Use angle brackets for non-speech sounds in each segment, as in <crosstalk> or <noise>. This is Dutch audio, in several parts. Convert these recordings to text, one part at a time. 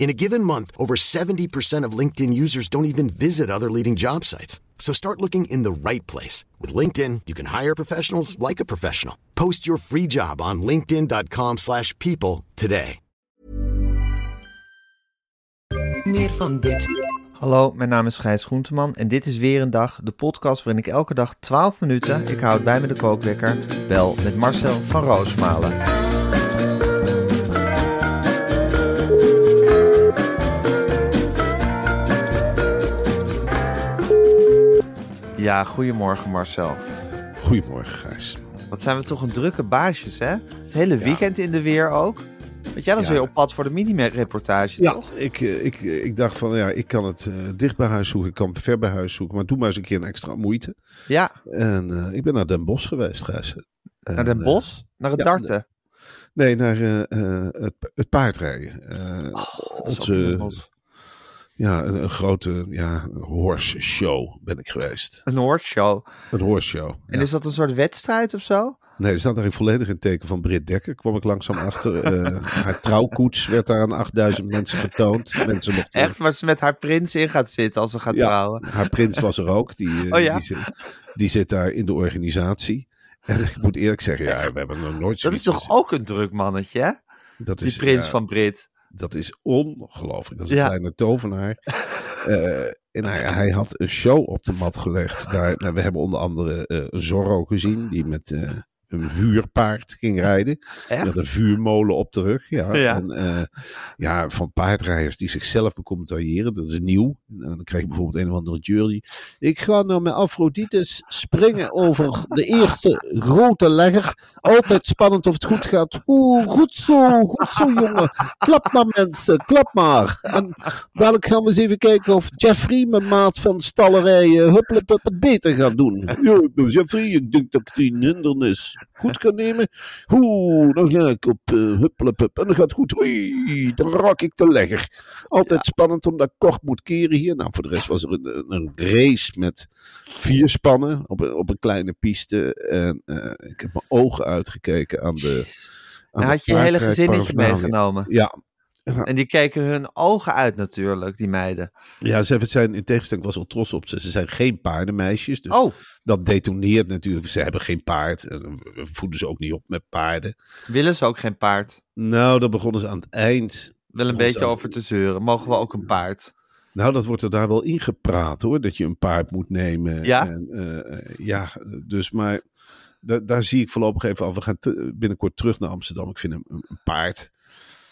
In a given month, over 70% of LinkedIn users don't even visit other leading job sites. So start looking in the right place. With LinkedIn, you can hire professionals like a professional. Post your free job on linkedin.com slash people today. Meer van dit. Hallo, mijn naam is Gijs Groenteman en dit is weer een dag, de podcast waarin ik elke dag 12 minuten, ik houd bij me de kookwekker, bel met Marcel van Roosmalen. Ja, goedemorgen Marcel. Goedemorgen, Gijs. Wat zijn we toch een drukke baasjes, hè? Het hele weekend in de weer ook. Want jij was Ja. weer op pad voor de mini-reportage, Ja, toch? ik, eh, ik, eh, ik dacht van ja, ik kan het eh, dicht bij huis zoeken, ik kan het ver bij huis zoeken, maar doe maar eens een keer een extra moeite. Ja, En ik ben naar Den Bosch geweest, Gijs. En, naar Den Bosch, naar het darten. nee, naar het, het paardrijden. Oh, dat is ook onze. Ja, een, een grote ja, horse show ben ik geweest. Een horse-show. Een horse show. En ja. is dat een soort wedstrijd of zo? Nee, er staat eigenlijk volledig in het teken van Britt Dekker. Kwam ik langzaam achter. Eh, <laughs> haar trouwkoets werd daar aan 8000 mensen getoond. Mensen mochten Echt, waar ze met haar prins in gaat zitten als ze gaat Ja, trouwen. Haar prins was er ook. Die, <laughs> eh, Oh ja? die, zit, die zit daar in de organisatie. En ik moet eerlijk zeggen, ja, we hebben nog nooit Dat is toch gezien. ook een druk mannetje, hè? Dat Die is, prins ja, van Brit. Dat is ongelooflijk. Dat is een Ja. kleine tovenaar. <laughs> Eh, en hij, hij had een show op de mat gelegd. Daar, nou, we hebben onder andere eh, Zorro gezien. Die met eh, een vuurpaard ging rijden. Echt? Met een vuurmolen op de rug. Ja. Ja. En, eh, ja, van paardrijders die zichzelf becommentariëren. Dat is nieuw. En dan krijg je bijvoorbeeld een of andere jury. Ik ga nou met Afrodites springen over de eerste grote legger. Altijd spannend of het goed gaat. Oeh, goed zo, goed zo jongen. Klap maar mensen, klap maar. En dadelijk gaan we eens even kijken of Jeffrey, mijn maat van stallerijen, huppelepup het beter gaat doen. Ja, Jeffrey, ik denk dat ik die hindernis goed kan nemen. Oeh, dan ga ik op uh, huppelepup. En dan gaat het goed. Oei, dan raak ik de legger. Altijd spannend omdat ik kort moet keren hier. Nou, voor de rest was er een, een- race met vier spannen op een, op een kleine piste. En eh, ik heb mijn ogen uitgekeken aan de. aan de had je je hele gezinnetje meegenomen. Ja, En die keken hun ogen uit natuurlijk, die meiden. Ja, ze zijn in tegenstelling was wel trots op ze. Ze zijn geen paardenmeisjes. Dus Oh, dat detoneert natuurlijk. Ze hebben geen paard. En We voeden ze ook niet op met paarden. willen ze ook geen paard? Nou, daar begonnen ze aan het eind. Wel een beetje over te zeuren. Mogen we ook een paard? Nou, dat wordt er daar wel ingepraat hoor. Dat je een paard moet nemen. Ja? En, eh, eh, ja, dus maar da- daar zie ik voorlopig even af. We gaan binnenkort terug naar Amsterdam. Ik vind een, een paard.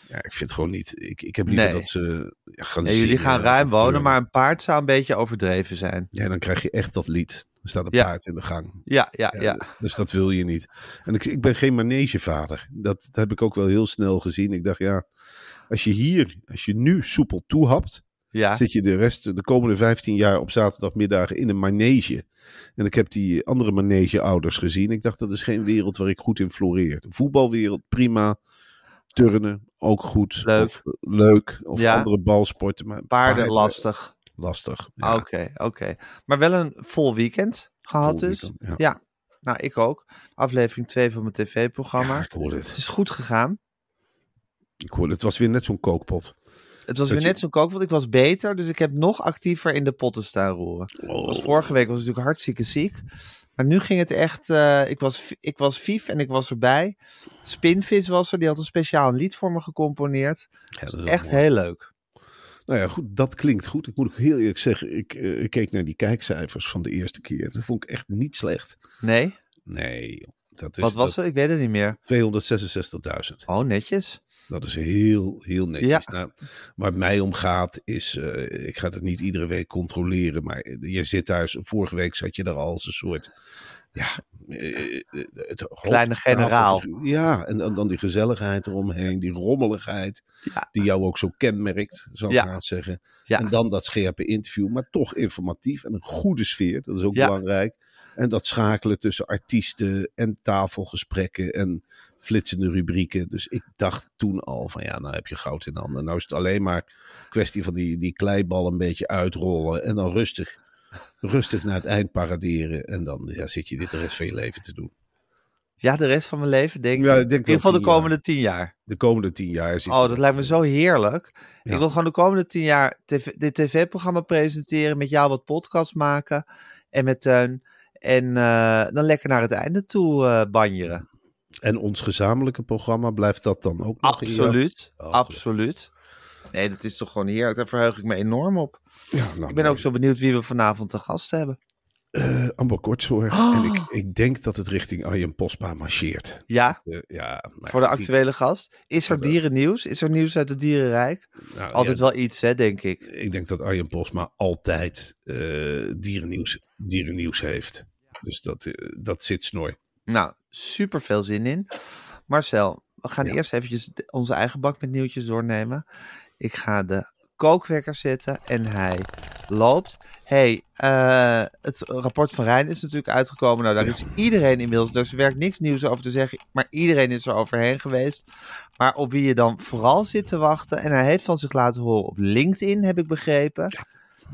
Ja, ik vind het gewoon niet. Ik, ik heb liever Nee. dat ze ja, gaan Ja, jullie gaan ruim wonen, maar een paard zou een beetje overdreven zijn. Ja, dan krijg je echt dat lied. Er staat een Ja. paard in de gang. Ja, ja, Ja, ja. Dus dat wil je niet. En ik, ik ben geen manegevader. Dat, dat heb ik ook wel heel snel gezien. Ik dacht, ja, als je hier, als je nu soepel toehapt, Ja, zit je de rest, de komende 15 jaar op zaterdagmiddagen in een manege. En ik heb die andere manegeouders gezien. Ik dacht, dat is geen wereld waar ik goed in floreer. De voetbalwereld, prima. Turnen, ook goed. Leuk. Of, leuk. Of Ja. andere balsporten. Maar paarden paard- lastig. Lastig. Oké, oké. Maar wel een vol weekend gehad Vol dus. weekend, ja. Ja, nou ik ook. Aflevering 2 van mijn tv-programma. Ja, ik hoorde Het het. is goed gegaan. Ik hoorde, het was weer net zo'n kookpot. Het was Dat weer je- net zo'n kook, want ik was beter. Dus ik heb nog actiever in de potten staan roeren. Oh. Was vorige week was ik natuurlijk hartstikke ziek. Maar nu ging het echt... eh, ik, was, ik was vief en ik was erbij. Spinvis was er, die had een speciaal lied voor me gecomponeerd. Ja, dat is Echt mooi. heel leuk. Nou ja, goed, dat klinkt goed. Ik moet ook heel eerlijk zeggen, ik, eh, ik keek naar die kijkcijfers van de eerste keer. Dat vond ik echt niet slecht. Nee? Nee, joh. dat is Wat was dat het? Ik weet het niet meer. 266.000. Oh, netjes. Dat is heel, heel netjes. Ja. Nou, waar het mij om gaat is, eh, ik ga het niet iedere week controleren, maar je zit daar, vorige week zat je daar al als een soort, ja, eh, eh, het Kleine generaal. Ja, en, dan- dan die gezelligheid eromheen, die rommeligheid, Ja. die jou ook zo kenmerkt, zou ik Ja. zeggen. Ja. En dan dat scherpe interview, maar toch informatief en een goede sfeer, dat is ook Ja. belangrijk. En dat schakelen tussen artiesten en tafelgesprekken en flitsende rubrieken. Dus ik dacht toen al van ja, nou heb je goud in handen. Nou is het alleen maar kwestie van die, die kleibal een beetje uitrollen en dan rustig, rustig naar het eind paraderen. En dan ja, zit je dit de rest van je leven te doen. Ja, de rest van mijn leven denk ik. Ja, ik In ieder geval de tien jaar. komende tien jaar. De komende tien jaar zit Oh, dat lijkt me zo heerlijk. Ja. Ik wil gewoon de komende tien jaar tv dit tv-programma presenteren, met jou wat podcasts maken en met Teun. En eh, dan lekker naar het einde toe eh banjeren. En ons gezamenlijke programma, blijft dat dan ook nog? Absoluut, Oh, absoluut. Nee, dat is toch gewoon heerlijk. Daar verheug ik me enorm op. Ja, nou, Ik ben ook zo benieuwd wie we vanavond te gast hebben. Eh Amber Kortzoor. Oh. En ik, ik denk dat het richting Arjen Posma marcheert. Ja, Eh, ja, nou, voor de die- actuele gast. Is er dierennieuws? Is er nieuws uit het dierenrijk? nou, Altijd ja, wel iets, hè, denk ik. Ik denk dat Arjen Posma altijd eh, dierennieuws, dierennieuws heeft. Dus dat, dat zit snor. Nou, super veel zin in. Marcel, we gaan Ja. eerst eventjes onze eigen bak met nieuwtjes doornemen. Ik ga de kookwekker zetten en hij loopt. hey, eh, het rapport van Rijn is natuurlijk uitgekomen. Nou, daar is iedereen inmiddels, dus er werkt niks nieuws over te zeggen. Maar iedereen is er overheen geweest. Maar op wie je dan vooral zit te wachten, en hij heeft van zich laten horen op LinkedIn, heb ik begrepen,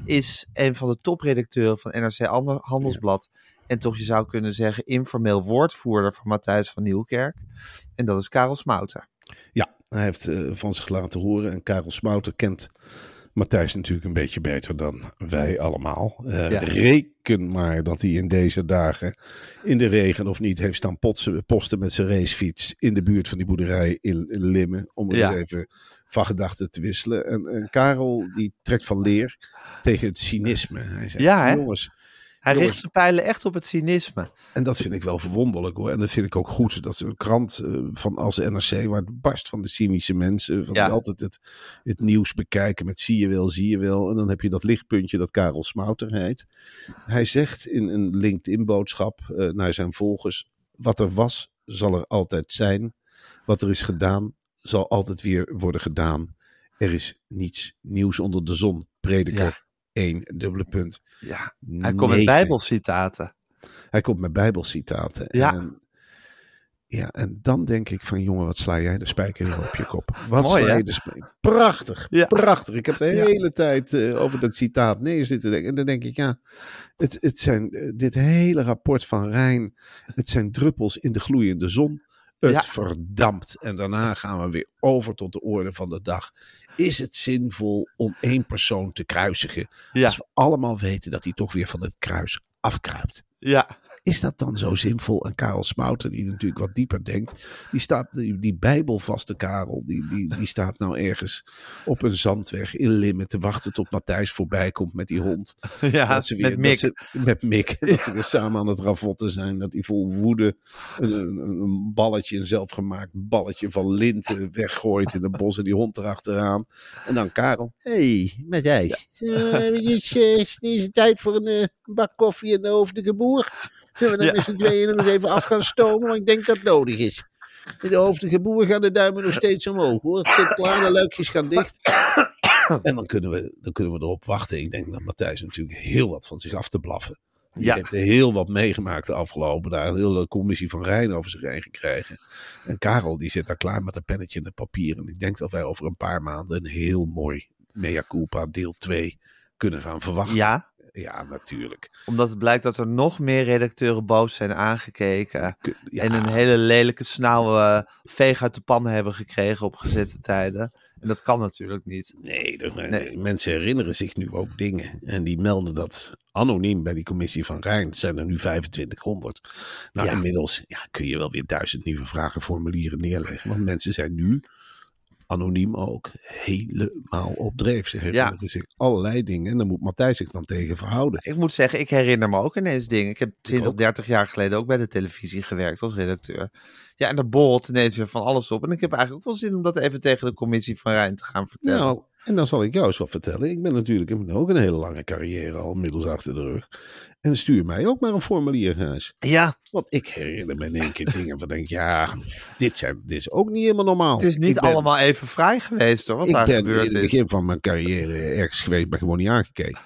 is een van de topredacteuren van NRC Handelsblad. En toch, je zou kunnen zeggen, informeel woordvoerder van Matthijs van Nieuwkerk. En dat is Karel Smouter. Ja, hij heeft eh, van zich laten horen. En Karel Smouter kent Matthijs natuurlijk een beetje beter dan wij allemaal. Eh, Ja. Reken maar dat hij in deze dagen in de regen of niet heeft staan potsen, posten met zijn racefiets in de buurt van die boerderij in, in Limmen. Om er Ja. eens even van gedachten te wisselen. En, en Karel die trekt van leer tegen het cynisme. Hij zegt, Ja, hè? jongens, Hij richt zijn pijlen echt op het cynisme. en dat vind ik wel verwonderlijk hoor. En dat vind ik ook goed. Dat een krant eh, van als NRC, waar het barst van de cynische mensen. Van Ja. die altijd het, het nieuws bekijken met zie je wel, zie je wel. En dan heb je dat lichtpuntje dat Karel Smouter heet. Hij zegt in een LinkedIn boodschap eh, naar zijn volgers. Wat er was, zal er altijd zijn. Wat er is gedaan, zal altijd weer worden gedaan. Er is niets nieuws onder de zon. Prediker 1, dubbele punt. Ja, hij komt met bijbelcitaten. Hij komt met bijbelcitaten. Ja. En, ja, en dan denk ik van, jongen, wat sla jij de spijker weer op je kop? Wat Mooi, sla hè? je de spijker? Prachtig, Ja. prachtig. Ik heb de Ja. hele tijd eh, over dat citaat neer zitten denken. En dan denk ik, ja, het, het zijn, eh, dit hele rapport van Rijn, het zijn druppels in de gloeiende zon. Het Ja. verdampt. En daarna gaan we weer over tot de orde van de dag. Is het zinvol om één persoon te kruisigen? Ja, Als we allemaal weten dat hij toch weer van het kruis afkruipt. ja, Is dat dan zo zinvol? En Karel Smouter, die natuurlijk wat dieper denkt, die staat, die, die bijbelvaste Karel, die, die, die staat nou ergens op een zandweg in Limmen te wachten tot Matthijs voorbij komt met die hond. <laughs> ja dat ze weer, met Mick. Dat ze, met Mick. <laughs> Dat ze weer samen aan het ravotten zijn. Dat hij vol woede een, een, een balletje, een zelfgemaakt balletje van linten weggooit in het bos en die hond erachteraan. En dan Karel. Hé, hey, Matthijs. Ja. is, eh, is het tijd voor een eh, bak koffie en de hoofdige boer? Zullen we dan Ja. met z'n tweeën nog eens even af gaan stomen? Want ik denk dat het nodig is. In de hoofdige boer gaan de duimen nog steeds omhoog hoor. Het zit klaar, de luikjes gaan dicht. <coughs> En dan kunnen, we, dan kunnen we erop wachten. Ik denk dat Matthijs natuurlijk heel wat van zich af te blaffen. Die Ja. heeft heel wat meegemaakt de afgelopen dagen. Een hele commissie van Rijn over zich heen gekregen. En Karel die zit daar klaar met een pennetje en een papier. En ik denk dat wij over een paar maanden een heel mooi mea culpa deel 2 kunnen gaan verwachten. Ja, Ja, natuurlijk. omdat het blijkt dat er nog meer redacteuren boos zijn aangekeken. Ja, En een hele lelijke snauwe veeg uit de pan hebben gekregen op gezette tijden. En dat kan natuurlijk niet. Nee, dat, nee, mensen herinneren zich nu ook dingen. En die melden dat anoniem bij die commissie van Rijn. Zijn er nu 2500. Nou, Ja. inmiddels ja, kun je wel weer duizend nieuwe vragenformulieren neerleggen. Want mensen zijn nu anoniem ook, helemaal op dreef. Ze Ja. zich allerlei dingen en daar moet Matthijs zich dan tegen verhouden. Ik moet zeggen, ik herinner me ook ineens dingen. Ik heb 20, ook. 30 jaar geleden ook bij de televisie gewerkt als redacteur. Ja, en daar borrelt ineens weer van alles op. En ik heb eigenlijk ook wel zin om dat even tegen de commissie van Rijn te gaan vertellen. Nou, en dan zal ik jou eens wat vertellen. Ik ben natuurlijk ik ook een hele lange carrière al inmiddels achter de rug. En stuur mij ook maar een formulier, Gijs. ja, Want ik herinner me in één keer dingen van denk, ja, dit, zijn, dit is ook niet helemaal normaal. het is niet ben- allemaal even vrij geweest hoor, wat Ik daar ben in het begin van mijn carrière ergens geweest, ben gewoon niet aangekeken.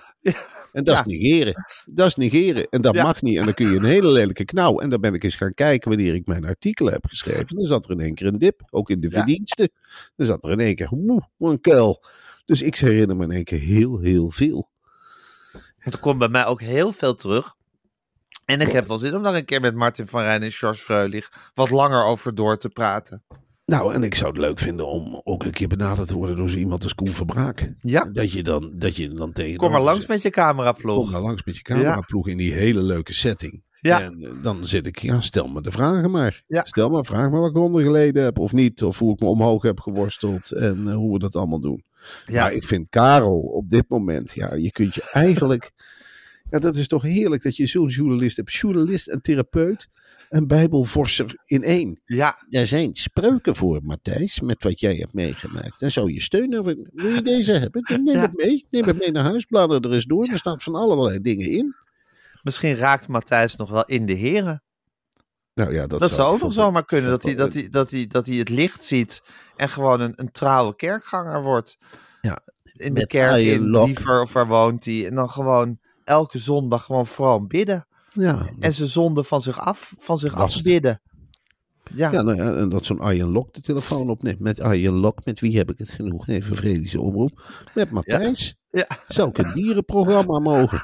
En dat Ja. is negeren. Dat is negeren. En dat Ja. mag niet. En dan kun je een hele lelijke knauw. En dan ben ik eens gaan kijken wanneer ik mijn artikel heb geschreven. Dan zat er in één keer een dip. Ook in de verdiensten. Dan zat er in één keer, woe, een kuil. Dus ik herinner me in één keer heel, heel veel. Er komt bij mij ook heel veel terug. En ik heb wel zin om daar een keer met Martin van Rijn en George Freulich wat langer over door te praten. Nou, en ik zou het leuk vinden om ook een keer benaderd te worden door zo iemand als Koen Verbraak. Ja, Dat je dan, dat je dan tegen. kom maar langs met je Kom cameraploeg. maar langs met je cameraploeg in die hele leuke setting. Ja. En eh, dan zit ik, ja, stel me de vragen maar. Ja. Stel maar, vraag me wat ik eronder geleden heb of niet. Of hoe ik me omhoog heb geworsteld en eh, hoe we dat allemaal doen. Ja. Maar ik vind Karel op dit moment, ja, je kunt je eigenlijk... Ja, dat is toch heerlijk dat je zo'n journalist hebt. Journalist en therapeut en bijbelvorser in één. Ja, Daar zijn spreuken voor, Matthijs, met wat jij hebt meegemaakt. Dan zou je steunen. Wil je deze hebben? Dan Neem Ja. het mee. Neem het mee naar huis. Blader er eens door. Er staan van allerlei dingen in. misschien raakt Matthijs nog wel in de heren. Nou ja, dat, Dat, zou ook nog zomaar kunnen. Dat hij, dat, hij, dat, hij, dat hij het licht ziet en gewoon een, een trouwe kerkganger wordt. Ja. In de kerk in Iron Diever of waar woont hij. En dan gewoon elke zondag gewoon vroom bidden. Ja, En zijn zonde van zich af, van zich afbidden. Ja, ja, nou ja, en dat zo'n Arjen Lok de telefoon opneemt. Met Arjen Lok, met wie heb ik het genoeg? Even Vredische omroep. Met Matthijs. Ja. Zou ik een dierenprogramma mogen?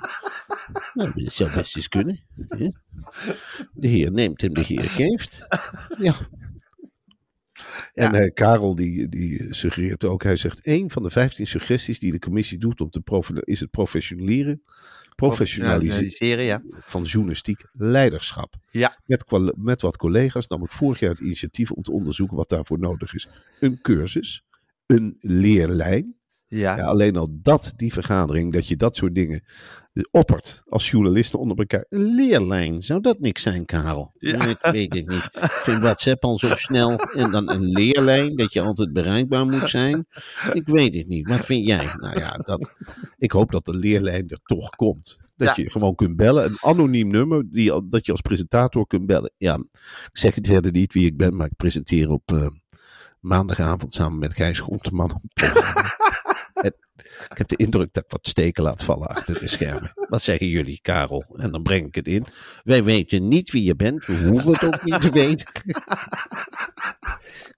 Nou, dat zou best eens kunnen. hè? De heer neemt en de heer geeft. Ja. En Ja. eh, Karel die, die suggereert ook, hij zegt, een van de 15 suggesties die de commissie doet om te is het professionaliseren, professionaliseren ja. van journalistiek leiderschap. Ja. Met, met wat collega's nam ik vorig jaar het initiatief om te onderzoeken wat daarvoor nodig is. Een cursus, een leerlijn. Ja. Ja, alleen al dat, die vergadering, dat je dat soort dingen oppert als journalisten onder elkaar. Een leerlijn, zou dat niks zijn, Karel? Ja. Nee, weet het niet. Ik vind WhatsApp al zo snel. En dan een leerlijn, dat je altijd bereikbaar moet zijn. Ik weet het niet. Wat vind jij? Nou ja, dat, ik hoop dat de leerlijn er toch komt. Dat Ja. je gewoon kunt bellen. Een anoniem nummer, die, dat je als presentator kunt bellen. Ja, ik zeg het verder niet wie ik ben, maar ik presenteer op eh, maandagavond samen met Gijs Groenteman. En ik heb de indruk dat ik wat steken laat vallen achter de schermen. Wat zeggen jullie, Karel? En dan breng ik het in. Wij weten niet wie je bent. We hoeven het ook niet te weten.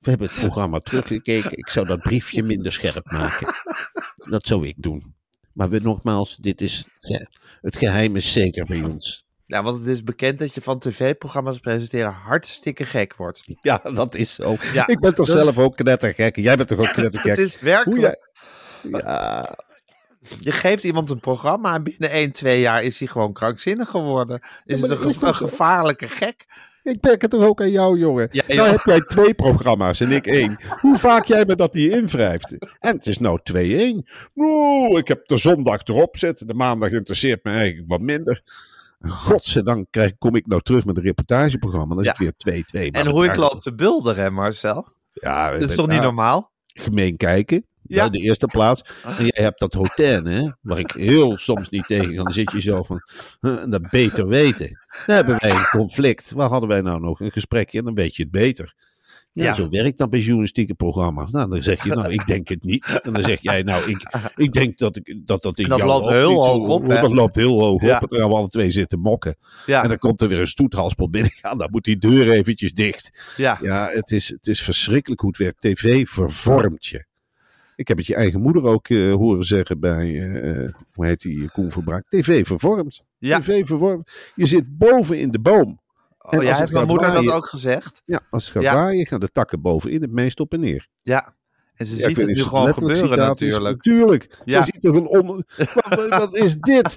We hebben het programma teruggekeken. Ik zou dat briefje minder scherp maken. Dat zou ik doen. Maar we, nogmaals, dit is, het geheim is zeker bij ons. Ja, want het is bekend dat je van tv-programma's presenteren hartstikke gek wordt. Ja, dat is zo. Ja, ik ben toch zelf ook knettergek. Jij bent toch ook knettergek. Het is Hoe werkelijk. jij... Ja, Je geeft iemand een programma en binnen 1, 2 jaar is hij gewoon krankzinnig geworden. Is het een, is ge- een gevaarlijke gek? Ik merk het toch ook aan jou, jongen. Ja, nou heb jij twee programma's en ik één. Hoe vaak jij me dat niet invrijft. En het is nou 2-1. Oeh, ik heb de zondag erop zitten. De maandag interesseert me eigenlijk wat minder. Godzijdank krijg, kom ik nou terug met een reportageprogramma. Dan is Ja. het weer 2-2. Maar En hoe ik loop te bulderen, hè, Marcel? Ja, Dat is toch niet normaal? gemeen kijken. Ja. De eerste plaats. En jij hebt dat hotel, hè, waar ik heel soms niet tegen kan. Dan zit je zo van, dat beter weten. Dan hebben wij een conflict. Waar hadden wij nou nog een gesprekje? En dan weet je het beter. Ja, Ja. zo werkt dat bij journalistieke programma's. Nou, dan zeg je, nou, ik denk het niet. En dan zeg jij, nou, ik, ik denk dat ik, dat, dat in dat jouw loopt heel hoog op, hè? Dat loopt heel hoog Ja. op. En dan gaan we alle twee zitten mokken. Ja, En dan komt er weer een stoethaspel binnen. <laughs> Ja, dan moet die deur eventjes dicht. ja. Ja, het is, het is verschrikkelijk hoe het werkt. TV vervormt je. Ik heb het je eigen moeder ook eh, horen zeggen bij, eh, hoe heet die, Koen Verbraak. TV vervormt. Ja. TV vervormt. Je zit boven in de boom. Oh, ja, heeft mijn moeder dat ook gezegd? Ja, als het gaat Ja. waaien, gaan de takken bovenin het meest op en neer. Ja. En ze Ja, ziet het nu gewoon gebeuren natuurlijk. Natuurlijk. Ja. Ze ziet er een om... wat, wat is dit?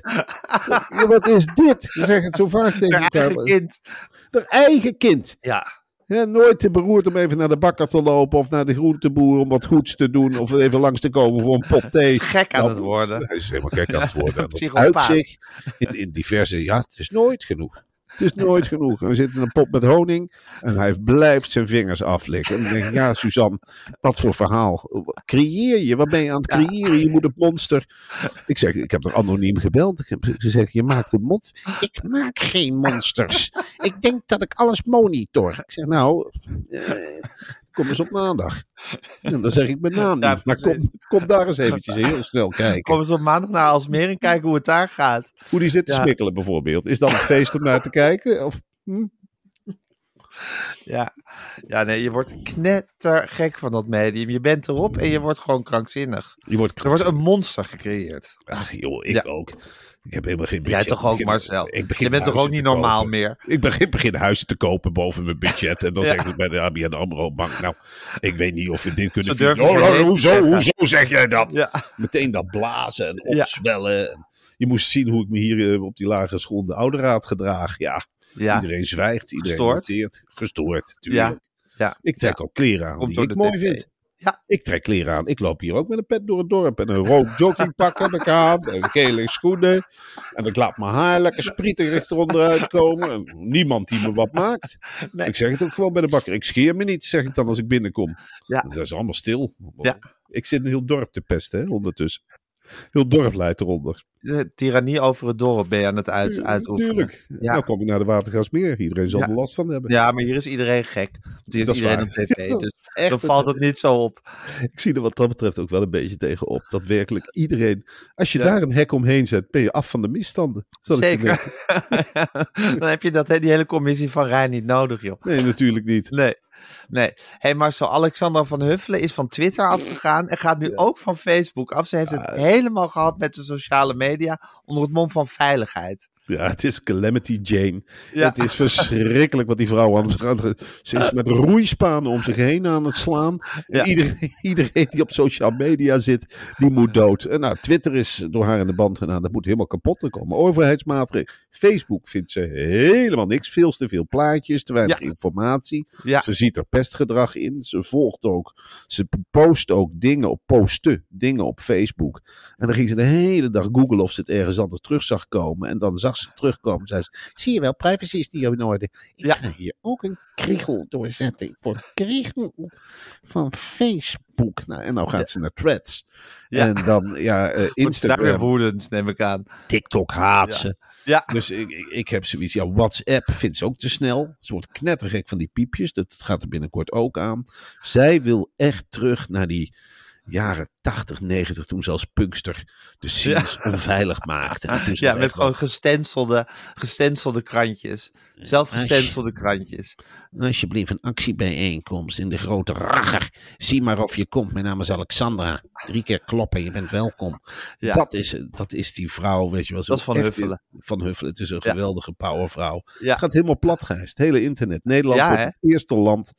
<laughs> Wat is dit? We zeggen het zo vaak tegen Haar eigen elkaar. kind. Haar eigen kind. Ja. Ja, nooit te beroerd om even naar de bakker te lopen of naar de groenteboer om wat goeds te doen of even langs te komen voor een pot thee. Gek aan Nou, het worden. Hij is helemaal gek aan het worden. <laughs> Uitzicht in, in diverse... Ja, het is nooit genoeg. Het is nooit genoeg. En we zitten in een pot met honing en hij blijft zijn vingers aflikken. En dan denk ik, ja, Suzanne, wat voor verhaal. Creëer je? Wat ben je aan het creëren? Je moet het monster... Ik zeg, ik heb er anoniem gebeld. Ik heb gezegd, je maakt een mot. Ik maak geen monsters. Ik denk dat ik alles monitor. Ik zeg, nou, eh, kom eens op maandag. En dan zeg ik mijn naam Ja, niet. Maar kom, kom daar eens eventjes heel <laughs> snel kijken. Kom eens op maandag naar Alsmeer en kijken hoe het daar gaat. Hoe die zit te Ja. smikkelen bijvoorbeeld. Is dat een feest om naar te kijken? Of, hm? Ja. ja, nee, je wordt knettergek van dat medium. Je bent erop en je wordt gewoon krankzinnig. Je wordt, Er wordt een monster gecreëerd. Ach joh, ik Ja. ook. Ik heb helemaal geen Jij budget. toch ook, begin- Marcel? Ik begin Je bent toch ook niet normaal kopen. meer? Ik begin, begin huizen te kopen boven mijn budget. En dan <laughs> Ja. zeg ik bij de ABN AMRO bank. Nou, ik weet niet of we dit kunnen vinden. Oh, hoezo, hoezo zeg jij dat? Ja. Meteen dat blazen en opzwellen. En Je moest zien hoe ik me hier eh, op die lagere school de oude raad gedraag. Ja, iedereen zwijgt. Iedereen Gestoord. noteert. Gestoord, tuurlijk. ja. Ik trek ook kleren aan Komt die ik mooi tv. vind. Ja. Ik trek kleren aan. Ik loop hier ook met een pet door het dorp. En een rood joggingpak heb ik aan. En gele schoenen. En ik laat mijn haar lekker sprieterig eronder uitkomen. En niemand die me wat maakt. Nee. Ik zeg het ook gewoon bij de bakker. Ik scheer me niet, zeg ik dan als ik binnenkom. Ja. Dat is allemaal stil. Ja. Ik zit een heel dorp te pesten, hè, ondertussen. Heel dorp leidt eronder. De tirannie over het dorp ben je aan het uit, uitoefenen. Tuurlijk. Ja. Nou kom ik naar de Watergasmeer. Iedereen zal Ja. er last van hebben. Ja, maar hier is iedereen gek. Want hier is Dat is iedereen waar. op tv. <laughs> Ja, Dus echt dan valt het niet zo op. <laughs> Ik zie er wat dat betreft ook wel een beetje tegenop. Dat werkelijk iedereen. Als je Ja. daar een hek omheen zet, ben je af van de misstanden. Je Zeker. <laughs> dan heb je dat, die hele commissie van Rijn niet nodig, joh. Nee, natuurlijk niet. Nee. Nee. hey Marcel, Alexander van Huffelen is van Twitter afgegaan en gaat nu ook van Facebook af. Ze heeft het helemaal gehad met de sociale media onder het mom van veiligheid. Ja, het is Calamity Jane. Ja. Het is verschrikkelijk wat die vrouw aan gaan. Ze is met roeispanen om zich heen aan het slaan. Ja. Iedereen, iedereen die op social media zit, die moet dood. En nou, Twitter is door haar in de band gedaan. Dat moet helemaal kapot te komen. Overheidsmaatregelen. Facebook vindt ze helemaal niks. Veel te veel plaatjes, te weinig Ja. informatie. Ja. Ze ziet er pestgedrag in. Ze volgt ook. Ze post ook dingen op posten. Dingen op Facebook. En dan ging ze de hele dag googlen of ze het ergens anders terug zag komen. En dan zag ze het terugkomen. Zei ze, zie je wel, privacy is niet in orde. Ik Ja. ga hier ook een kriegel doorzetten. Ik word kriegel van Facebook. Nou, en nou gaat ze naar Threads. En dan, ja, eh, <laughs> daar Instagram, woedend, neem ik aan. TikTok haat ze. Ja. Dus ik, ik, heb zoiets, ja, WhatsApp vindt ze ook te snel. Ze wordt knettergek van die piepjes. Dat gaat er binnenkort ook aan. Zij wil echt terug naar die jaren 80, 90, toen ze als punkster de scenes onveilig maakte. <laughs> Ja, met gewoon gestencelde, gestencelde krantjes. Zelf gestencelde krantjes. Alsjeblieft, een actiebijeenkomst in de grote Racher. Zie maar of je komt. Mijn naam is Alexandra. Drie keer kloppen, je bent welkom. Ja. Dat, is, dat is die vrouw, weet je wel. zo Dat is Van Huffelen. Van Huffelen. Het is een Ja. geweldige powervrouw. Ja. Het gaat helemaal plat, Gijs. Het hele internet. Nederland Ja, wordt hè? het eerste land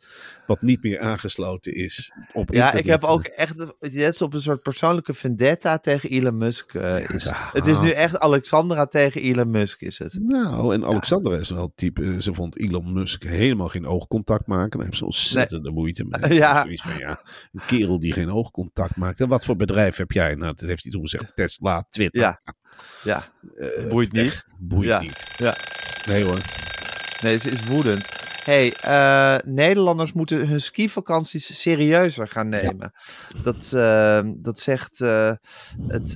wat niet meer aangesloten is op Ja, internet. ik heb ook echt net zo op een soort persoonlijke vendetta tegen Elon Musk. eh, is. Het is nu echt Alexandra tegen Elon Musk, is het. Nou, en Alexandra is wel het type. eh, Ze vond Elon Musk helemaal geen oogcontact maken. Daar heeft ze ontzettende moeite mee. <laughs> Ja. Zoiets van, ja, een kerel die geen oogcontact maakt. En wat voor bedrijf heb jij? Nou, dat heeft hij toen gezegd. Tesla, Twitter. Ja. Ja, Eh, boeit niet. echt, Boeit Ja. niet. Ja. Nee hoor. Nee, ze is woedend. Hey, eh, Nederlanders moeten hun skivakanties serieuzer gaan nemen. Dat, eh, dat zegt eh, het,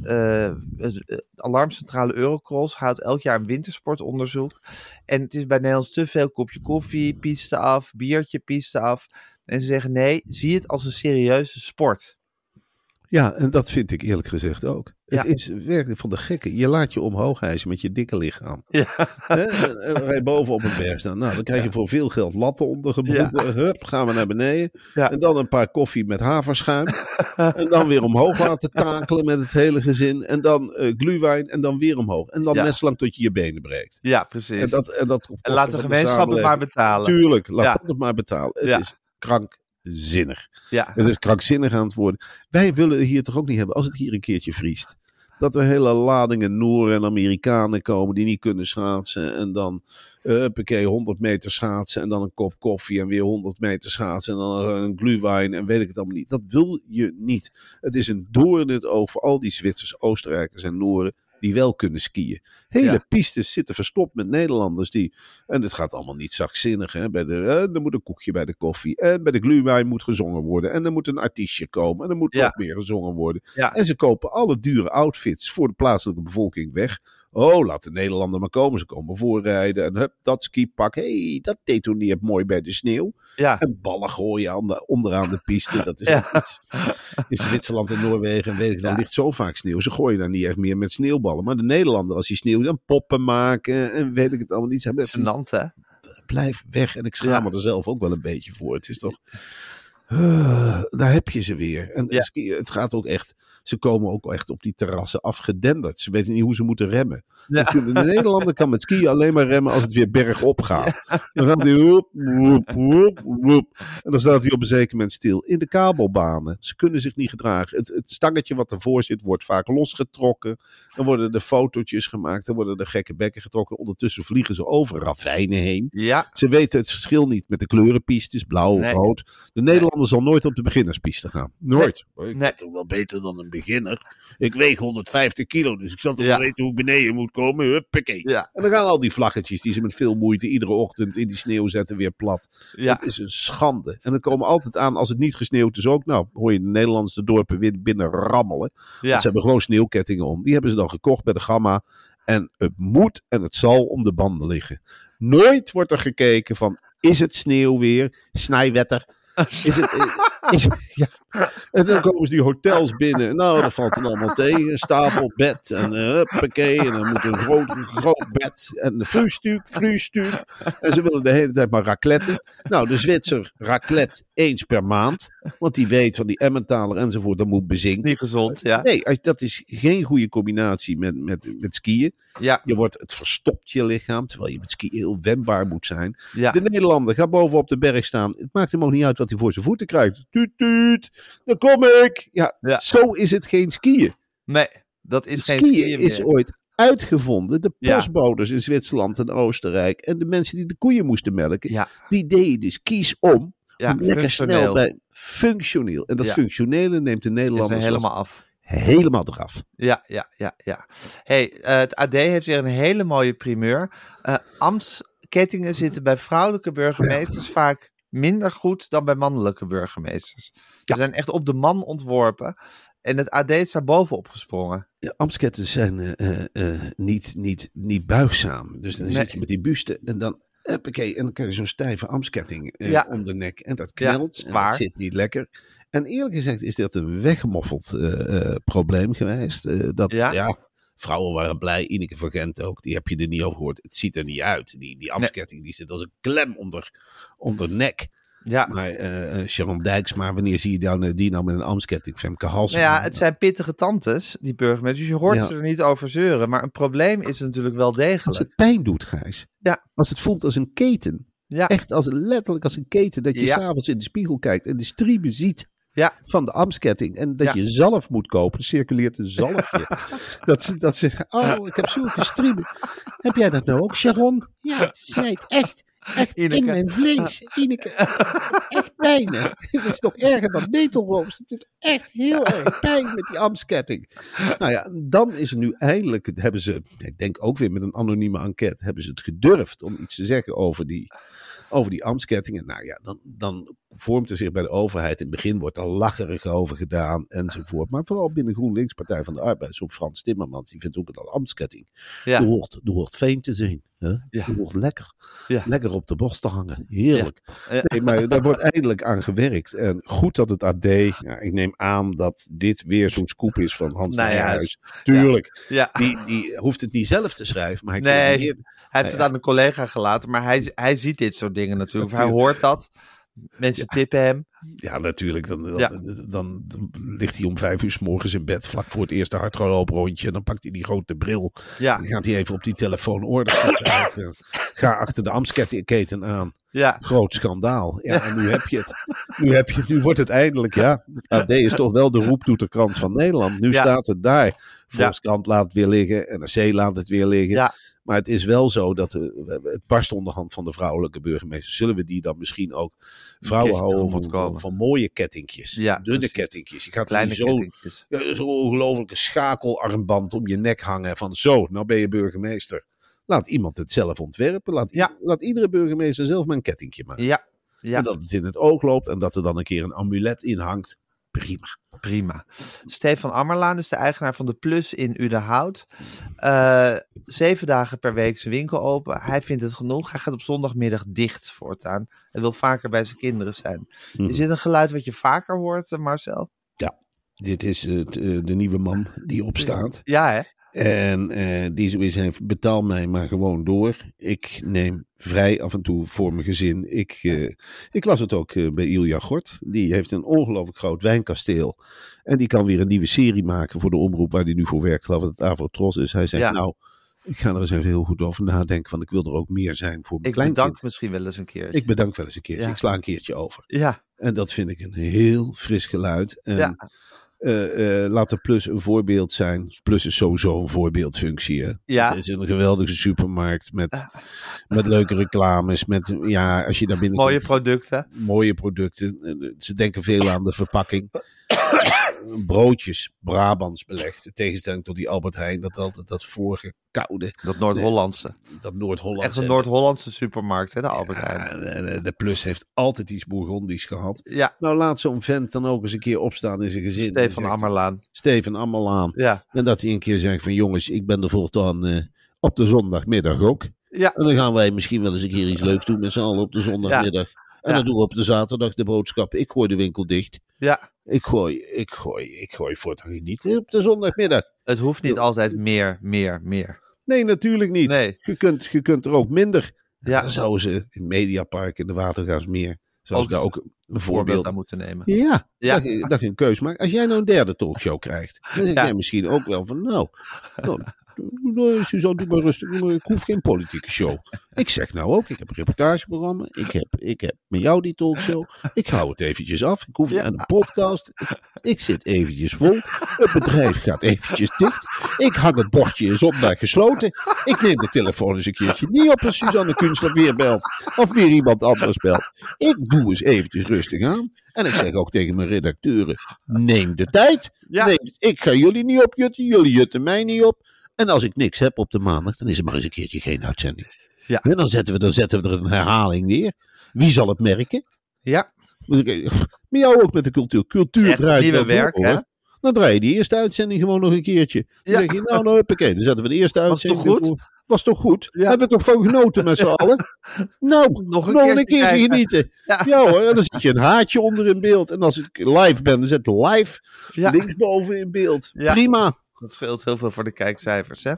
het, Alarmcentrale Eurocross houdt elk jaar een wintersportonderzoek. En het is bij Nederlands te veel kopje koffie, piste af, biertje, piste af. En ze zeggen nee, zie het als een serieuze sport. Ja, en dat vind ik eerlijk gezegd ook. Het Ja. is werkelijk van de gekke. Je laat je omhoog hijsen met je dikke lichaam. Ja. En en dan rij je boven op een berg staan. Nou, dan krijg je voor veel geld latten ondergebonden. Hup, gaan we naar beneden. Ja. En dan een paar koffie met haverschuim. <laughs> en dan weer omhoog laten takelen met het hele gezin. En dan eh gluwijn en dan weer omhoog. En dan Ja. net zolang tot je je benen breekt. Ja, precies. En, dat, en, dat En laat de gemeenschap het maar betalen. Tuurlijk, laat Ja. dat het maar betalen. Het Ja. is krankzinnig. Ja. Het is krankzinnig aan het worden. Wij willen hier toch ook niet hebben, als het hier een keertje vriest. dat er hele ladingen Noeren en Amerikanen komen die niet kunnen schaatsen. En dan, uh, huppakee, 100 meter schaatsen en dan een kop koffie en weer 100 meter schaatsen en dan een glühwein en weet ik het allemaal niet. Dat wil je niet. Het is een doorn in het oog voor al die Zwitsers, Oostenrijkers en Noeren die wel kunnen skiën. Hele Ja. pistes zitten verstopt met Nederlanders die. En het gaat allemaal niet zachtzinnig. Hè? Bij de, eh, er moet een koekje bij de koffie. En bij de glühwein moet gezongen worden. En er moet een artiestje komen. En er moet Ja. nog meer gezongen worden. Ja. En ze kopen alle dure outfits voor de plaatselijke bevolking weg. Oh, laat de Nederlander maar komen. Ze komen voorrijden. En hup, dat skipak. Hé, hey, dat detoneert mooi bij de sneeuw. Ja. En ballen gooien aan de, onderaan de piste. Dat is <laughs> Ja. iets. In Zwitserland en Noorwegen en weet ik, dan Ja. ligt zo vaak sneeuw. Ze gooien daar niet echt meer met sneeuwballen. Maar de Nederlander, als die sneeuw dan poppen maken en weet ik het allemaal niet. Ze hebben echt Gênant, hè? blijf weg. En ik schaam me er zelf ook wel een beetje voor. Het is toch. <sighs> Daar heb je ze weer. En Ja. het gaat ook echt. Ze komen ook echt op die terrassen afgedenderd. Ze weten niet hoe ze moeten remmen. Ja. De Nederlander kan met skiën alleen maar remmen als het weer bergop gaat. Dan gaat hij woep, woep, woep, woep. En dan staat hij op een zeker moment stil. In de kabelbanen. Ze kunnen zich niet gedragen. Het, het stangetje wat ervoor zit wordt vaak losgetrokken. Dan worden er fotootjes gemaakt. Dan worden er gekke bekken getrokken. Ondertussen vliegen ze over ravijnen heen. Ze weten het verschil niet met de kleurenpistes, blauw, Nee. rood. De Nederlander zal nooit op de beginnerspiste gaan. Nooit. Ik Nee. ben toch wel beter dan een beginner. Ik weeg 150 kilo, dus ik zal toch Ja. wel weten hoe ik beneden moet komen. Huppakee. Ja. En dan gaan al die vlaggetjes die ze met veel moeite iedere ochtend in die sneeuw zetten weer plat. Ja. Het is een schande. En dan komen altijd aan, als het niet gesneeuwd is ook, nou hoor je de Nederlandse dorpen weer binnen rammelen. Ja. Want ze hebben gewoon sneeuwkettingen om. Die hebben ze dan gekocht bij de Gamma. En het moet en het zal om de banden liggen. Nooit wordt er gekeken van, is het sneeuw weer? Snijwetter. Is het... <laughs> Ja. En dan komen ze die hotels binnen. Nou, dat valt dan allemaal tegen. Een stapel bed en huppakee. En dan moet een groot, een groot bed. En een vloeistuk, vloeistuk. En ze willen de hele tijd maar racletten. Nou, de Zwitser raclette eens per maand. Want die weet van die Emmentaler enzovoort, dat moet bezinken. Niet gezond, ja. Nee, dat is geen goede combinatie met, met, met skiën. Ja. Je wordt, het verstopt je lichaam, terwijl je met skiën heel wendbaar moet zijn. Ja. De Nederlander gaat boven op de berg staan. Het maakt hem ook niet uit wat hij voor zijn voeten krijgt. Tuut, tuut, daar kom ik. Ja, Ja. zo is het geen skiën. Nee, dat is Het geen skiën skiën is ooit uitgevonden. De Ja. postbodes in Zwitserland en Oostenrijk en de mensen die de koeien moesten melken, Ja. die deden dus kies om. Ja, om lekker snel bij functioneel. En dat functionele neemt de Nederlanders er helemaal af. helemaal eraf. Ja, ja, ja, ja. Hey, eh, het AD heeft weer een hele mooie primeur. Eh Amskettingen zitten bij vrouwelijke burgemeesters vaak minder goed dan bij mannelijke burgemeesters. Ze zijn echt op de man ontworpen. En het AD is daar bovenop gesprongen. Ja, Amsketten zijn eh, eh, eh, niet, niet, niet buigzaam. Dus dan Nee. zit je met die buste en dan, huppakee, en dan krijg je zo'n stijve Amsketting eh, Ja. om de nek. En dat Ja, knelt en zwaar. dat zit niet lekker. En eerlijk gezegd is dat een weggemoffeld probleem geweest. Dat, Ja? ja? Vrouwen waren blij, Ineke van Gent ook. Die heb je er niet over gehoord. Het ziet er niet uit. Die, die Amsketting die zit als een klem onder, onder nek. Ja, Maar eh eh, Sharon Dijksma, wanneer zie je nou, die nou met een Amsketting? Femke Halsen. nou ja, het zijn pittige tantes, die burgemeesters. Dus je hoort Ja. ze er niet over zeuren. Maar een probleem is natuurlijk wel Als degelijk. het pijn doet, Gijs. Ja. Als het voelt als een keten. Ja, Echt als, letterlijk als een keten. Dat je Ja. s'avonds in de spiegel kijkt en de striemen ziet Ja. van de Amsketting. En dat Ja. je zalf moet kopen. Er circuleert een zalfje. <laughs> dat, ze, dat ze, oh, ik heb zulke striemen. heb jij dat nou ook, Sharon? Ja, het snijdt echt. Echt Ineke. in mijn vlees. Ineke. Echt pijn. Het is nog erger dan netelroos. Het doet echt heel erg pijn met die Amsketting. Nou ja, dan is er nu eindelijk, hebben ze, ik denk ook weer met een anonieme enquête, hebben ze het gedurfd om iets te zeggen over die, over die ambtskettingen. Nou ja, dan, dan vormt er zich bij de overheid, in het begin wordt er lacherig over gedaan enzovoort. Maar vooral binnen GroenLinks, Partij van de Arbeid, zo'n Frans Timmermans, die vindt ook al ambtsketting. ja. Er, hoort, er hoort veen te zijn. Ja. Er hoort lekker, Ja. lekker op de borst te hangen. Heerlijk. Ja. Nee, maar daar wordt eindelijk aan gewerkt. En goed dat het AD, ik neem aan dat dit weer zo'n scoop is van Hans Nijhuis. Nijhuis. Tuurlijk. Die, die hoeft het niet zelf te schrijven, maar hij Nee. Hij heeft het aan een collega gelaten, maar hij, hij ziet dit soort dingen natuurlijk. Hij Natuurlijk. hoort dat. Mensen tippen hem. Ja, natuurlijk. Dan, dan, Ja. dan, dan ligt hij om vijf uur s morgens in bed, vlak voor het eerste hardlooprondje. En dan pakt hij die grote bril. Ja, Dan gaat hij even op die telefoon orde zetten. <coughs> uit, eh, Ga achter de Amsketen aan. ja, Groot schandaal. Ja, en nu heb je het. Nu, heb je, nu wordt het eindelijk, ja. Het AD is toch wel de roeptoeterkrant van Nederland. Nu Ja. staat het daar. Volkskrant laat het weer liggen. NRC laat het weer liggen. Ja. Maar het is wel zo dat eh, het barst onderhand van de vrouwelijke burgemeester. Zullen we die dan misschien ook vrouwen houden van, van mooie kettingjes? Ja, dunne precies. kettingjes. Je gaat er kleine zo Zo'n ongelofelijke schakelarmband om je nek hangen. Van zo, nou ben je burgemeester. Laat iemand het zelf ontwerpen. Laat, i- Ja. laat iedere burgemeester zelf maar een kettingje maken. Ja, ja. En dat het in het oog loopt en dat er dan een keer een amulet in hangt. Prima. Prima. Stefan Ammerlaan is de eigenaar van de Plus in Udenhout. Eh zeven dagen per week zijn winkel open. Hij vindt het genoeg. Hij gaat op zondagmiddag dicht voortaan. Hij wil vaker bij zijn kinderen zijn. Mhm. Is dit een geluid wat je vaker hoort, eh, Marcel? Dit is eh, de nieuwe man die opstaat. Ja, hè? En eh, die heeft, betaal mij maar gewoon door. Ik neem vrij af en toe voor mijn gezin. Ik, eh, ik las het ook eh, bij Ilja Gort. Die heeft een ongelooflijk groot wijnkasteel. En die kan weer een nieuwe serie maken voor de omroep waar hij nu voor werkt. Geloof dat het Avrotros is. Hij Ja. nou, ik ga er eens even heel goed over nadenken. Want ik wil er ook meer zijn voor mijn Ik kleinkind. bedank misschien wel eens een keer. Ik bedank wel eens een keertje. Ja. Ik sla een keertje over. Ja, En dat vind ik een heel fris geluid. En, ja, eh, eh, laat de Plus een voorbeeld zijn. Plus is sowieso een voorbeeldfunctie. Hè? Ja. Het is een geweldige supermarkt met, met leuke reclames. Met, ja, als je daar binnen mooie producten. mooie producten. Eh, Ze denken veel aan de verpakking. <coughs> Broodjes, Brabants belegd. In tegenstelling tot die Albert Heijn. Dat altijd dat vorige koude, Dat Noord-Hollandse. dat Noord-Holland. Echt een Noord-Hollandse supermarkt, hè, de Albert Heijn. de, Plus heeft altijd iets Bourgondisch gehad. Ja, Nou, laat zo'n vent dan ook eens een keer opstaan in zijn gezin. Stefan En zegt- Ammerlaan. Steven Ammerlaan. Ja, En dat hij een keer zegt van jongens, ik ben er voortaan eh op de zondagmiddag ook. ja, En dan gaan wij misschien wel eens een keer iets leuks doen met z'n allen op de zondagmiddag. En Ja. dan doen we op de zaterdag de boodschap. Ik gooi de winkel dicht. Ja. Ik gooi, ik gooi, ik gooi voortaan niet op de zondagmiddag. Het hoeft niet altijd meer, meer, meer. Nee, natuurlijk niet. Nee. Je, kunt, je kunt er ook minder. Ja. Dan zouden ze in Mediapark in de Watergaasmeer, zoals Ook daar ook een voorbeeld voorbeeld aan moeten nemen. Ja, Ja. Dat, je, dat je een keus maakt. Als jij nou een derde talkshow krijgt, dan zeg Ja. jij misschien ook wel van, nou, nou, nou, Suzanne, doe maar rustig. Ik hoef geen politieke show. <laughs> Ik zeg nou ook, ik heb een reportageprogramma. Ik heb, ik heb met jou die talkshow. Ik hou het eventjes af. Ik hoef niet Ja. aan een podcast. Ik, ik zit eventjes vol. Het bedrijf gaat eventjes dicht. Ik hang het bordje zondag gesloten. Ik neem de telefoon eens een keertje niet op als Suzanne Kunstler weer belt. Of weer iemand anders belt. Ik doe eens eventjes rustig aan. En ik zeg ook tegen mijn redacteuren, neem de tijd. Ja. Neem, ik ga jullie niet opjutten, jullie jutten mij niet op. En als ik niks heb op de maandag, dan is er maar eens een keertje geen uitzending. Ja. En dan zetten, we, dan zetten we er een herhaling neer. Wie zal het merken? Ja, ik- Met jou ook met de cultuur. Cultuur draait nieuwe werk, hè? Dan draai je die eerste uitzending gewoon nog een keertje. Dan Ja. zeg je, nou, nou, huppakee. Dan zetten we de eerste Was uitzending. toch goed? Was toch goed? Ja. Hebben we toch van genoten met z'n allen? <laughs> Nou, Nog een nog keertje een keertje kijken. genieten. <laughs> Ja. Ja. hoor, en dan zit je een haartje onder in beeld. En als ik live ben, dan zet live linksboven in beeld. Ja. Prima. Dat scheelt heel veel voor de kijkcijfers, hè?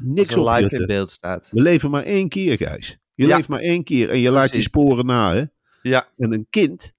Niks op live in beeld staat. We leven maar één keer, Gijs. Je Ja. leeft maar één keer en je laat je sporen na. Hè? Ja, En een kind,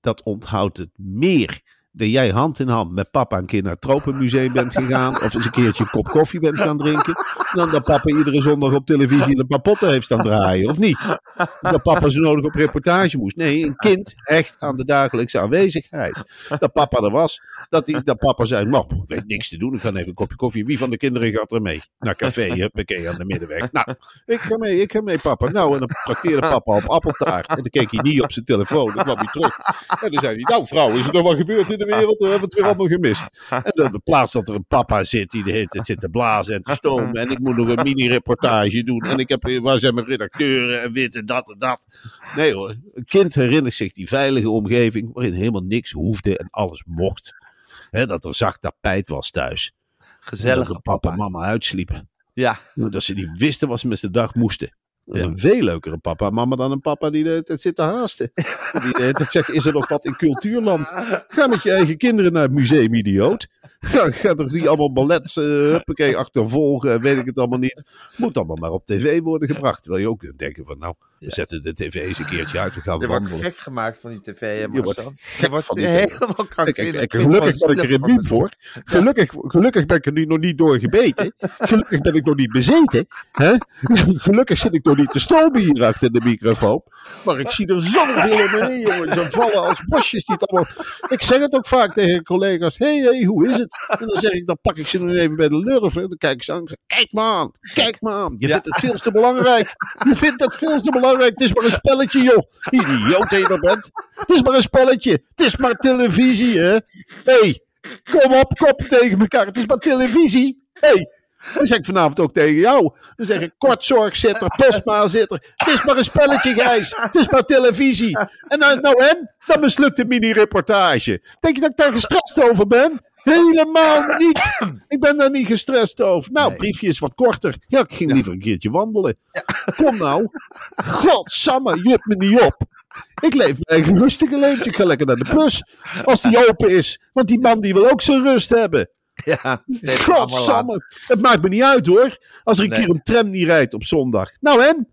dat onthoudt het meer. Dat jij hand in hand met papa een keer naar het Tropenmuseum bent gegaan. of eens een keertje een kop koffie bent gaan drinken. Dan dat papa iedere zondag op televisie een paar potten heeft staan draaien. Of niet? Dat papa zo nodig op reportage moest. Nee, een kind hecht aan de dagelijkse aanwezigheid. Dat papa er was. Dat, die, dat papa zei, nou, ik weet niks te doen. Ik ga even een kopje koffie. Wie van de kinderen gaat er mee? Naar café, huppakee, aan de middenweg. Nou, ik ga mee, ik ga mee, papa. Nou, en dan trakteerde papa op appeltaart. En dan keek hij niet op zijn telefoon. Dan kwam hij terug. En dan zei hij, nou vrouw, is er nog wat gebeurd in de wereld? We hebben het weer allemaal gemist. <laughs> En dan in plaats dat er een papa zit die de hele tijd zit te blazen en te stomen. En ik moet nog een mini-reportage doen. En ik heb, waar zijn mijn redacteuren en dit en dat en dat. Nee hoor, een kind herinnert zich die veilige omgeving waarin helemaal niks hoefde en alles mocht. Hè, dat er zacht tapijt was thuis. En gezellige dat papa. en mama uitsliepen. Ja, Dat ze niet wisten wat ze met de dag moesten. Dat is een veel leukere papa mama dan een papa die het zit te haasten. <laughs> Die hele tijd zegt, is er nog wat in cultuurland? <laughs> Ga met je eigen kinderen naar het museum, idioot. Ga, ga toch niet allemaal ballets, eh huppakee, achtervolgen, en weet ik het allemaal niet. Moet allemaal maar op tv worden gebracht. Terwijl je ook kunt denken van, nou, we zetten de tv eens een keertje uit, we gaan Je wordt wandelen. gek gemaakt van die tv, hè, Je wordt Je helemaal krankzinnig. het gelukkig ben ik er voor. Gelukkig, gelukkig ben ik er nu nog niet door gebeten. Gelukkig ben ik nog niet bezeten. Hè? Gelukkig zit ik nog niet te stomen hier achter de microfoon. Maar ik zie er zoveel om me heen, jongen. Ze vallen als bosjes. Die het allemaal... Ik zeg het ook vaak tegen collega's. Hé, hey, hey, hoe is het? En dan zeg ik, dan pak ik ze nog even bij de lurf. En dan kijk ik ze aan zeg, kijk aan. Kijk aan. Je Ja. vindt het veel te belangrijk. Je vindt het veel te belangrijk. Het is maar een spelletje, joh. Idioot dat je bent. Het is maar een spelletje. Het is maar televisie, hè. Hé, hey, kom op, kop tegen elkaar. Het is maar televisie. Hé, hey, dat zeg ik vanavond ook tegen jou. Dan zeg ik kortzorgzitter, postmazitter. Het is maar een spelletje, Gijs. Het is maar televisie. En nou, nou en? Dan mislukt de mini-reportage. Denk je dat ik daar gestrest over ben? Helemaal niet. Ik ben daar niet gestrest over. Nou, Nee. briefje is wat korter. Ja, ik ging liever een keertje wandelen. Kom nou. Godsamme, je hebt me niet op. Ik leef mijn eigen rustige leven. Ik ga lekker naar de bus. Als die open is. Want die man die wil ook zijn rust hebben. <laughs> Ja. Godsamme. Het maakt me niet uit hoor. Als er een Nee. keer een tram niet rijdt op zondag. Nou en?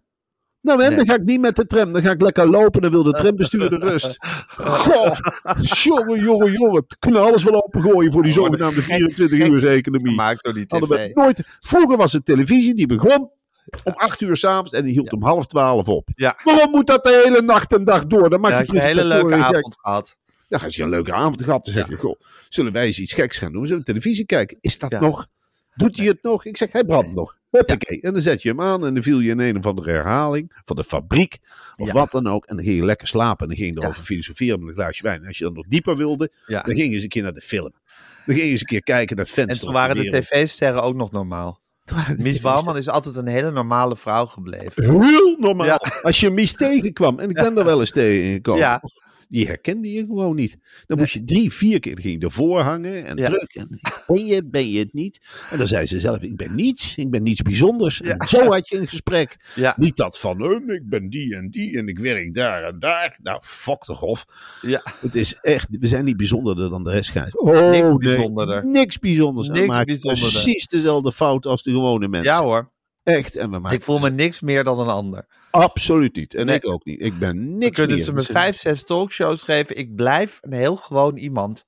Nou en? Nee. Dan ga ik niet met de tram. Dan ga ik lekker lopen. Dan wil de trambestuurder rust. <laughs> Goh. Jongen, jongen, jongen. Kunnen alles wel opengooien voor die zogenaamde gek- 24 gek uur economie. Gemaakt door die Hadden we nooit. Vroeger was het televisie die begon om 8 uur s'avonds en die hield om half 12 op. Ja. Waarom moet dat de hele nacht en dag door? Dan maak Ja, je een hele leuke avond gehad. Ja, als je een leuke avond gehad, dan zeg je, goh, zullen wij eens iets geks gaan doen? We zullen televisie kijken. Is dat Ja. nog? Doet hij het nog? Ik zeg, hij brandt nog. Huppakee. En dan zet je hem aan en dan viel je in een of andere herhaling van de fabriek of wat dan ook. En dan ging je lekker slapen en dan ging je erover filosoferen met een glaasje wijn. En als je dan nog dieper wilde, dan ging je eens een keer naar de film. Dan ging je eens een keer kijken naar het venster. En toen waren de tv-sterren ook nog normaal. Mies Bouwman is altijd een hele normale vrouw gebleven. Heel normaal. Ja. Als je Mies tegenkwam, en ik ben er wel eens tegengekomen, Ja. Die herkende je gewoon niet. Dan moest je drie, vier keer ging ervoor hangen en Ja. En ben je, ben je het niet? En dan zei ze zelf, ik ben niets, ik ben niets bijzonders. Ja. En zo had je een gesprek. Ja, Niet dat van, "Oh, ik ben die en die en ik werk daar en daar. Nou, fuck toch of. ja. Het is echt, we zijn niet bijzonderder dan de rest. Oh, Niks nee. bijzonderder. Niks bijzonders. Niks maken bijzonderder. precies dezelfde fout als de gewone mensen. ja hoor. Echt. En we maken Ik voel me niks meer dan een ander. Absoluut niet. En Nee. ik ook niet. Ik ben Dan niks kunnen meer. ze me vijf, zes talkshows geven. Ik blijf een heel gewoon iemand.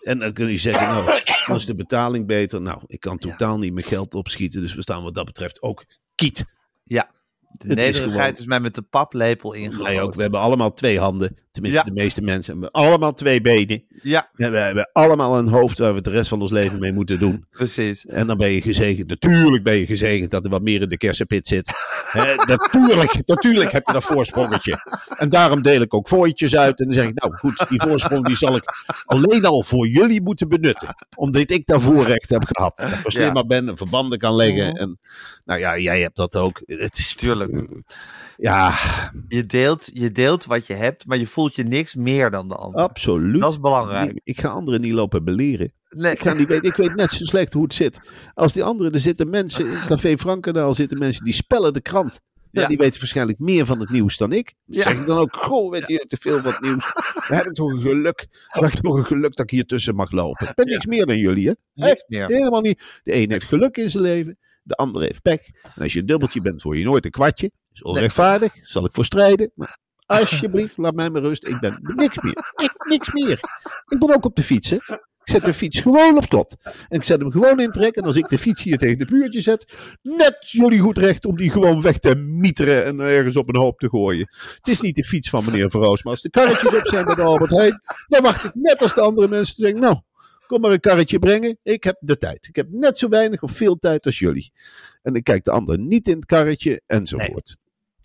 En dan kun je zeggen, nou, <coughs> is de betaling beter. Nou, ik kan totaal niet mijn geld opschieten. Dus we staan wat dat betreft ook kiet. Ja. De Het is nederigheid gewoon- is mij met de paplepel Wij ingegoten. ook. We hebben allemaal twee handen. Tenminste, Ja. de meeste mensen hebben allemaal twee benen. Ja, En we hebben allemaal een hoofd waar we de rest van ons leven mee moeten doen. <laughs> precies. En dan ben je gezegend. Natuurlijk ben je gezegend dat er wat meer in de kersenpit zit. <laughs> Natuurlijk, natuurlijk heb je dat voorsprongetje. En daarom deel ik ook fooitjes uit. En dan zeg ik, nou goed, die voorsprong die zal ik alleen al voor jullie moeten benutten. Omdat ik daar voorrecht heb gehad. Dat ik slimmer ben en verbanden kan leggen. En nou ja, jij hebt dat ook. Het is Tuurlijk. Ja, Je deelt, je deelt wat je hebt, maar je voelt je niks meer dan de ander. absoluut. Dat is belangrijk. Ik ga anderen niet lopen beleren. Nee. Ik, ga niet weten, ik weet net zo slecht hoe het zit. Als die anderen, er zitten mensen, in Café Frankendaal zitten mensen die spellen de krant. Nou, Ja. Die weten waarschijnlijk meer van het nieuws dan ik. Dat Ja. zeg ik dan ook, goh, weet je te veel van het nieuws. Dan heb ik toch een geluk. Heb ik toch een geluk dat ik hier tussen mag lopen. Ik ben niks meer dan jullie, hè? Niks Echt, meer. helemaal niet. De een heeft geluk in zijn leven, de ander heeft pech. En als je een dubbeltje bent, word je nooit een kwartje. Dat is onrechtvaardig, zal ik voor strijden. Maar alsjeblieft, laat mij maar rust. Ik ben niks meer. Echt niks meer. Ik ben ook op de fiets, hè? Ik zet de fiets gewoon op slot. En ik zet hem gewoon in trek. En als ik de fiets hier tegen de buurtje zet, net jullie goed recht om die gewoon weg te mieteren en ergens op een hoop te gooien. Het is niet de fiets van meneer Verroos, maar als de karretjes op zijn de Albert Heijn, dan wacht ik net als de andere mensen te zeggen, nou, kom maar een karretje brengen. Ik heb de tijd. Ik heb net zo weinig of veel tijd als jullie. En ik kijk de anderen niet in het karretje enzovoort.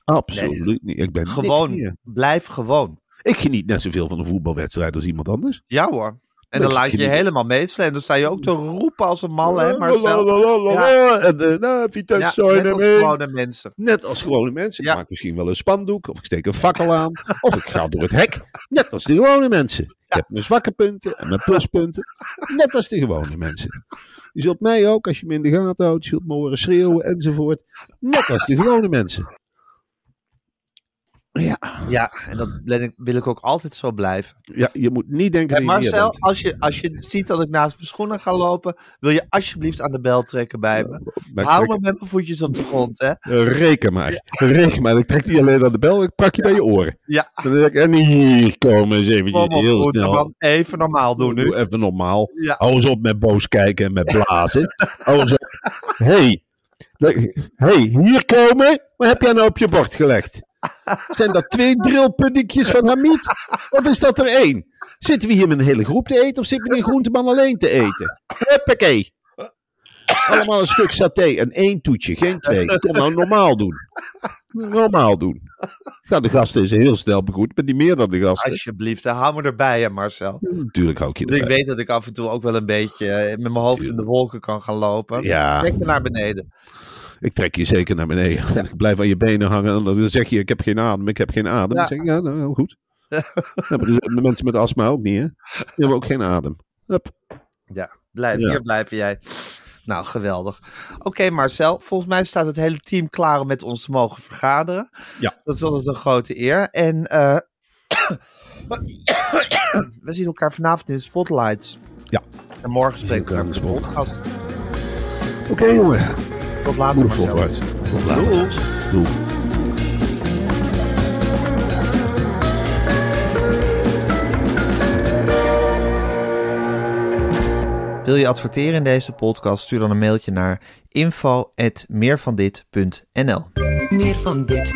Absoluut niet. Ik ben Gewoon, blijf gewoon. Ik geniet net zoveel van een voetbalwedstrijd als iemand anders. Ja hoor. En dan laat je je helemaal meeslepen. En dan sta je ook te roepen als een malle, hè Marcel? Lalalala. En uh, nou, Vitesse Ja, net als gewone mensen. Net als gewone mensen. Ik Ja. maak misschien wel een spandoek. Of ik steek een fakkel aan. of ik ga door het hek. Net als de gewone mensen. Ik heb mijn zwakke punten en mijn pluspunten. Net als de gewone mensen. Je zult mij ook, als je me in de gaten houdt, zult me horen schreeuwen enzovoort. Net als de gewone mensen. Ja. Ja, en dat wil ik ook altijd zo blijven. ja, je moet niet denken meer Marcel, als je, als je ziet dat ik naast mijn schoenen ga lopen, wil je alsjeblieft aan de bel trekken bij me. Maar Hou me met mijn voetjes op de grond, hè? trek- Reken maar. Reken maar. Ik trek niet alleen aan de bel, ik pak je bij je oren. Ja, Dan denk ik, en hier komen eens eventjes kom op, heel goed, snel. man. Even normaal doen nu. Doe even normaal. Ja. Hou eens op met boos kijken en met blazen. Hou eens op. hey. hey, hier komen. Wat heb jij nou op je bord gelegd? Zijn dat twee drillpuddingjes van Hamid? Of is dat er één? Zitten we hier met een hele groep te eten of zit meneer Groenteman alleen te eten? Huppakee. Allemaal een stuk saté en één toetje, geen twee. Kom nou normaal doen. Normaal doen. Ga de gasten eens heel snel begroeten. Ik ben niet meer dan de gasten. Alsjeblieft, hou me erbij, hè, Marcel. Natuurlijk hou ik je Want ik erbij. weet dat ik af en toe ook wel een beetje eh, met mijn hoofd in de wolken kan gaan lopen. Ja. Me naar beneden. Ik trek je zeker naar beneden. Ik blijf aan je benen hangen. En dan zeg je, ik heb geen adem, ik heb geen adem. Ja. Dan zeg ja, nou, goed. <laughs> Ja, maar de, mensen met astma ook niet, hè? Die hebben ook geen adem. Hup. Ja, blijf, Ja. hier blijf jij. Nou, geweldig. Oké, Marcel, volgens mij staat het hele team klaar om met ons te mogen vergaderen. Ja. Dat is altijd een grote eer. En eh, <coughs> <coughs> we zien elkaar vanavond in de Spotlights. Ja. En morgen spreken we elkaar in de de spot. podcast. Oké, jongen. Tot later, vooruit. Tot later. Doei. Wil je adverteren in deze podcast? Stuur dan een mailtje naar info.meervandit.nl Meer van dit.